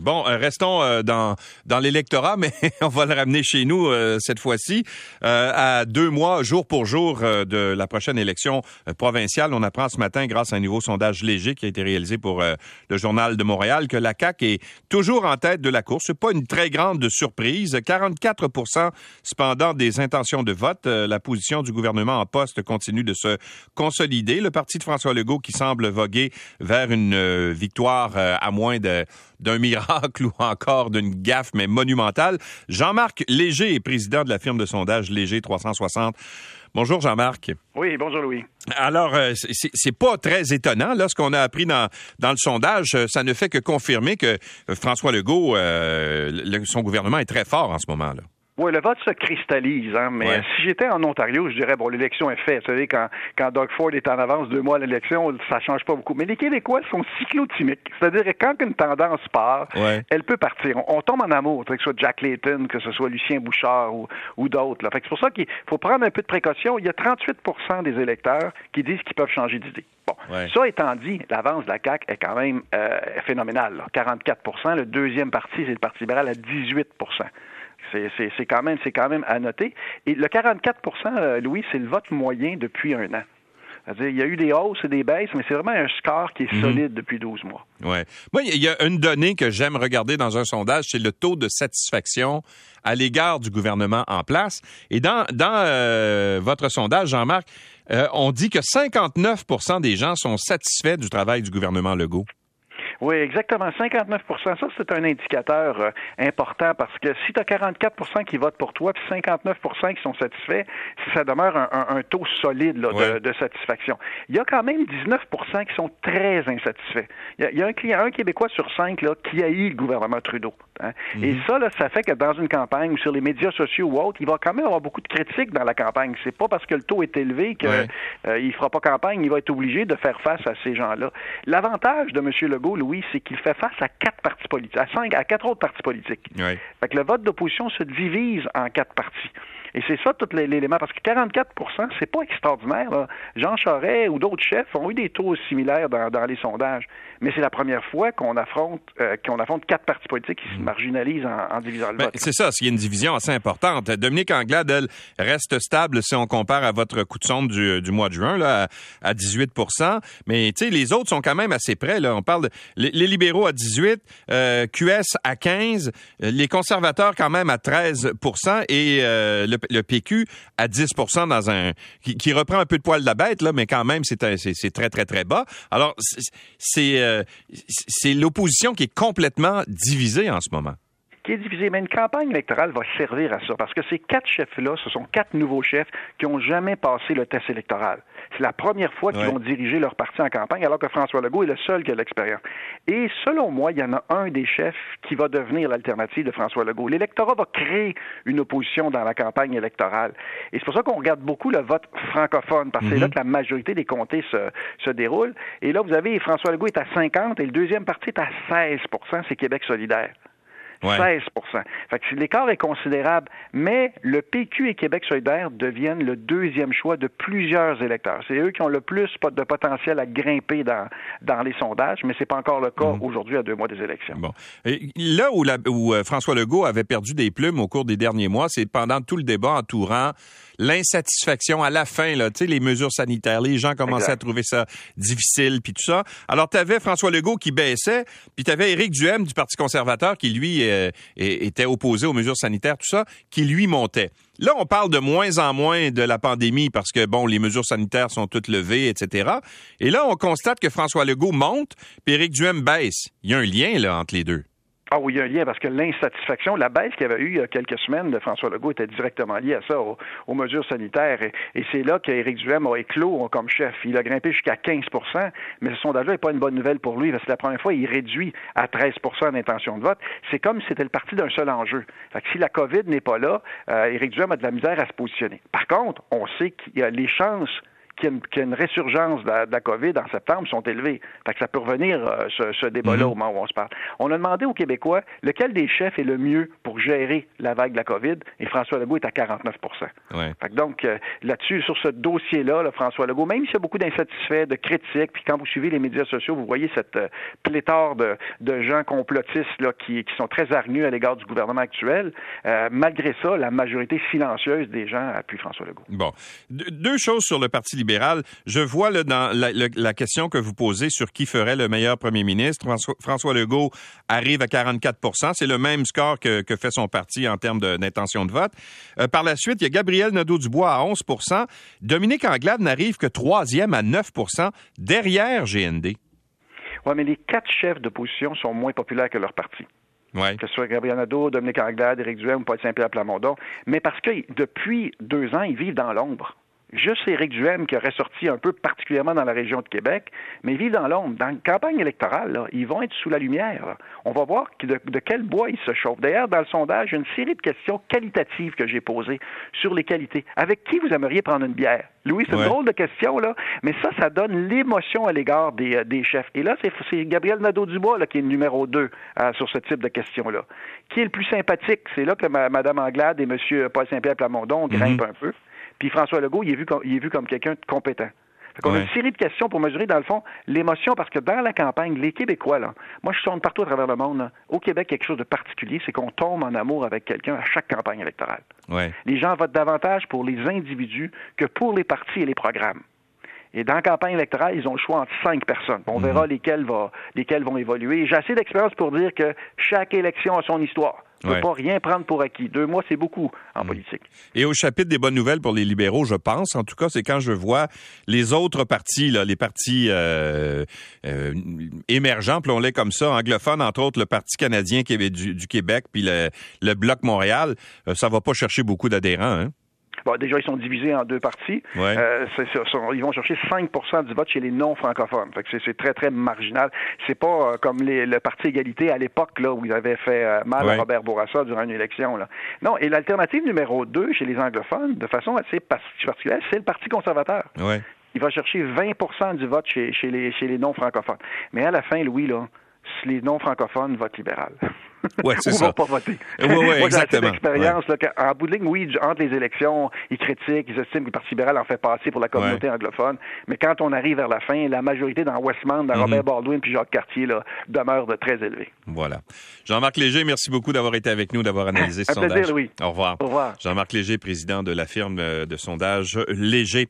Bon, euh, restons euh, dans, dans l'électorat, mais on va le ramener chez nous euh, cette fois-ci. à deux mois, jour pour jour de la prochaine élection provinciale, on apprend ce matin, grâce à un nouveau sondage léger qui a été réalisé pour le Journal de Montréal, que la CAQ est toujours en tête de la course. C'est pas une très grande surprise. 44 cependant des intentions de vote. la position du gouvernement en poste continue de se consolider. Le parti de François Legault qui semble voguer vers une victoire à moins d'un miracle ou encore d'une gaffe, mais monumentale. Jean-Marc Léger est président de la firme de sondage Léger 360. Bonjour Jean-Marc. Oui, bonjour Louis. Alors, euh, c'est pas très étonnant. Là, ce qu'on a appris dans, dans le sondage, euh, ça ne fait que confirmer que euh, François Legault, son gouvernement est très fort en ce moment. Là oui, le vote se cristallise, hein, mais si j'étais en Ontario, je dirais, bon, l'élection est faite. Vous savez, quand, quand Doug Ford est en avance deux mois à l'élection, ça change pas beaucoup. Mais les Québécois sont cyclotimiques. C'est-à-dire que quand une tendance part, elle peut partir. On, tombe en amour, que ce soit Jack Layton, que ce soit Lucien Bouchard ou, ou d'autres. C'est pour ça qu'il faut prendre un peu de précaution. Il y a 38% des électeurs qui disent qu'ils peuvent changer d'idée. Bon, ça étant dit, l'avance de la CAQ est quand même euh, phénoménale. 44% Le deuxième parti, c'est le Parti libéral à 18 c'est quand même, quand même à noter. Et le 44% euh, Louis, c'est le vote moyen depuis un an. il y a eu des hausses et des baisses, mais c'est vraiment un score qui est mhm. solide depuis 12 mois. Ouais. Moi, il y a une donnée que j'aime regarder dans un sondage, c'est le taux de satisfaction à l'égard du gouvernement en place. Et dans, dans euh, votre sondage, Jean-Marc, euh, on dit que 59% des gens sont satisfaits du travail du gouvernement Legault. Oui, exactement. 59% Ça, c'est un indicateur euh, important parce que si tu as 44% qui votent pour toi, puis 59% qui sont satisfaits, ça demeure un, taux solide de, satisfaction. Il y a quand même 19% qui sont très insatisfaits. Il y a, un client, un Québécois sur cinq là, qui haït le gouvernement Trudeau. Hein. Et mhm. ça, là, ça fait que dans une campagne ou sur les médias sociaux ou autres, il va quand même avoir beaucoup de critiques dans la campagne. C'est pas parce que le taux est élevé qu'il euh, ne fera pas campagne. Il va être obligé de faire face à ces gens-là. L'avantage de M. Legault, Louis, c'est qu'il fait face à quatre partis politiques, à cinq, à quatre autres partis politiques. Fait que le vote d'opposition se divise en quatre partis. Et c'est ça tout l'élément, parce que 44% c'est pas extraordinaire. Jean Charest ou d'autres chefs ont eu des taux similaires dans, les sondages, mais c'est la première fois qu'on affronte euh, qu'on affronte quatre partis politiques qui se hmm. marginalisent en, divisant le ben, vote. C'est ça, il y a une division assez importante. Dominique Anglade, elle, reste stable si on compare à votre coup de sonde du, mois de juin, là, à, 18% mais les autres sont quand même assez près. Là. On parle de, les, libéraux à 18%, euh, QS à 15, les conservateurs quand même à 13% et euh, le le PQ à 10% dans un qui, reprend un peu de poil de la bête là, mais quand même c'est très très très bas. Alors c'est euh, c'est l'opposition qui est complètement divisée en ce moment qui est divisée. Mais une campagne électorale va servir à ça, parce que ces quatre chefs-là, ce sont quatre nouveaux chefs qui n'ont jamais passé le test électoral. C'est la première fois qu'ils vont diriger leur parti en campagne, alors que François Legault est le seul qui a l'expérience. Et selon moi, il y en a un des chefs qui va devenir l'alternative de François Legault. L'électorat va créer une opposition dans la campagne électorale. Et c'est pour ça qu'on regarde beaucoup le vote francophone, parce que c'est là mhm. que la majorité des comtés se, se déroule. Et là, vous avez François Legault est à 50 et le deuxième parti est à 16% c'est Québec solidaire. 16% Fait que l'écart est considérable, mais le PQ et Québec solidaire deviennent le deuxième choix de plusieurs électeurs. C'est eux qui ont le plus de potentiel à grimper dans, dans les sondages, mais c'est pas encore le cas mhm. aujourd'hui à deux mois des élections. Bon. là où, où euh, François Legault avait perdu des plumes au cours des derniers mois, c'est pendant tout le débat entourant l'insatisfaction à la fin, là, les mesures sanitaires. Les gens commençaient à trouver ça difficile, puis tout ça. Alors, tu avais François Legault qui baissait, puis tu avais Éric Duhem du Parti conservateur qui, lui, euh, était opposé aux mesures sanitaires, tout ça, qui, lui, montait. Là, on parle de moins en moins de la pandémie parce que, bon, les mesures sanitaires sont toutes levées, etc. Et là, on constate que François Legault monte, puis Duhem baisse. Il y a un lien, là, entre les deux. Ah oui, il y a un lien parce que l'insatisfaction, la baisse qu'il y avait eu il y a quelques semaines de François Legault était directement liée à ça, aux, mesures sanitaires. Et, c'est là qu'Éric Duhem a éclos comme chef. Il a grimpé jusqu'à 15% mais ce sondage-là n'est pas une bonne nouvelle pour lui parce que la première fois, il réduit à 13% d'intention de vote. C'est comme si c'était le parti d'un seul enjeu. Fait que si la COVID n'est pas là, euh, Éric Duhem a de la misère à se positionner. Par contre, on sait qu'il y a les chances qu'il y, a une résurgence de la, COVID en septembre sont élevés. Fait que ça peut revenir, euh, ce, débat-là, mhm. au moment où on se parle. On a demandé aux Québécois lequel des chefs est le mieux pour gérer la vague de la COVID, et François Legault est à 49 fait que Donc, euh, là-dessus, sur ce dossier-là, François Legault, même s'il y a beaucoup d'insatisfaits, de critiques, puis quand vous suivez les médias sociaux, vous voyez cette euh, pléthore de, gens complotistes là, qui, sont très hargneux à l'égard du gouvernement actuel, malgré ça, la majorité silencieuse des gens appuie François Legault. Bon. deux choses sur le Parti libéral. Je vois là, dans la, question que vous posez sur qui ferait le meilleur premier ministre. François, Legault arrive à 44% C'est le même score que, fait son parti en termes d'intention de, vote. Euh, par la suite, il y a Gabriel Nadeau-Dubois à 11% Dominique Anglade n'arrive que troisième à 9% derrière GND. Oui, mais les quatre chefs d'opposition sont moins populaires que leur parti. Ouais. Que ce soit Gabriel Nadeau, Dominique Anglade, Éric Duhem ou Paul Saint-Pierre Plamondon. Mais parce que depuis deux ans, ils vivent dans l'ombre. Juste Éric Duhem qui aurait sorti un peu particulièrement dans la région de Québec, mais vivent dans l'ombre. Dans la campagne électorale, ils vont être sous la lumière. On va voir de, quel bois ils se chauffent. D'ailleurs, dans le sondage, il y a une série de questions qualitatives que j'ai posées sur les qualités. Avec qui vous aimeriez prendre une bière? Louis, c'est une drôle de question, là, mais ça, ça donne l'émotion à l'égard des, euh, chefs. Et là, c'est Gabriel Nadeau-Dubois qui est le numéro 2 euh, sur ce type de questions-là. Qui est le plus sympathique? C'est là que Mme Anglade et M. Paul Saint-Pierre Plamondon grimpent mhm. un peu. Puis François Legault, il est vu comme, il est vu comme quelqu'un de compétent. Fait qu'on a une série de questions pour mesurer, dans le fond, l'émotion, parce que dans la campagne, les Québécois, là, moi, je tourne partout à travers le monde, au Québec, quelque chose de particulier, c'est qu'on tombe en amour avec quelqu'un à chaque campagne électorale. Les gens votent davantage pour les individus que pour les partis et les programmes. Et dans la campagne électorale, ils ont le choix entre cinq personnes. On mhm. verra lesquelles, va, lesquelles vont évoluer. J'ai assez d'expérience pour dire que chaque élection a son histoire. On ne peut pas rien prendre pour acquis. Deux mois, c'est beaucoup en mm. politique. Et au chapitre des bonnes nouvelles pour les libéraux, je pense, en tout cas, c'est quand je vois les autres partis, là, les partis euh, euh, émergents, appelons-les comme ça, anglophones, entre autres le Parti canadien du, du Québec, puis le, le Bloc Montréal, euh, ça va pas chercher beaucoup d'adhérents. Hein? Bon, déjà, ils sont divisés en deux parties. Euh, ils vont chercher 5% du vote chez les non-francophones. c'est très, très marginal. C'est pas euh, comme le Parti égalité à l'époque, là, où ils avaient fait euh, mal à Robert Bourassa durant une élection. Là. Non, et l'alternative numéro 2 chez les anglophones, de façon assez particulière, c'est le Parti conservateur. Il va chercher 20% du vote chez, chez les, chez les non-francophones. Mais à la fin, Louis, là, les non-francophones votent libéral. Ouais, c'est ça. vont pas voter. Oui, oui, exactement. l'expérience, en bout de ligne, oui, entre les élections, ils critiquent, ils estiment que le Parti libéral en fait passer pour la communauté anglophone. Mais quand on arrive vers la fin, la majorité dans Westmount, dans mhm. Robert Baldwin puis Jacques Cartier, là, demeure de très élevé. Voilà. Jean-Marc Léger, merci beaucoup d'avoir été avec nous, d'avoir analysé ce sondage. Plaisir, oui. Au revoir. Au revoir. Jean-Marc Léger, président de la firme euh, de sondage Léger.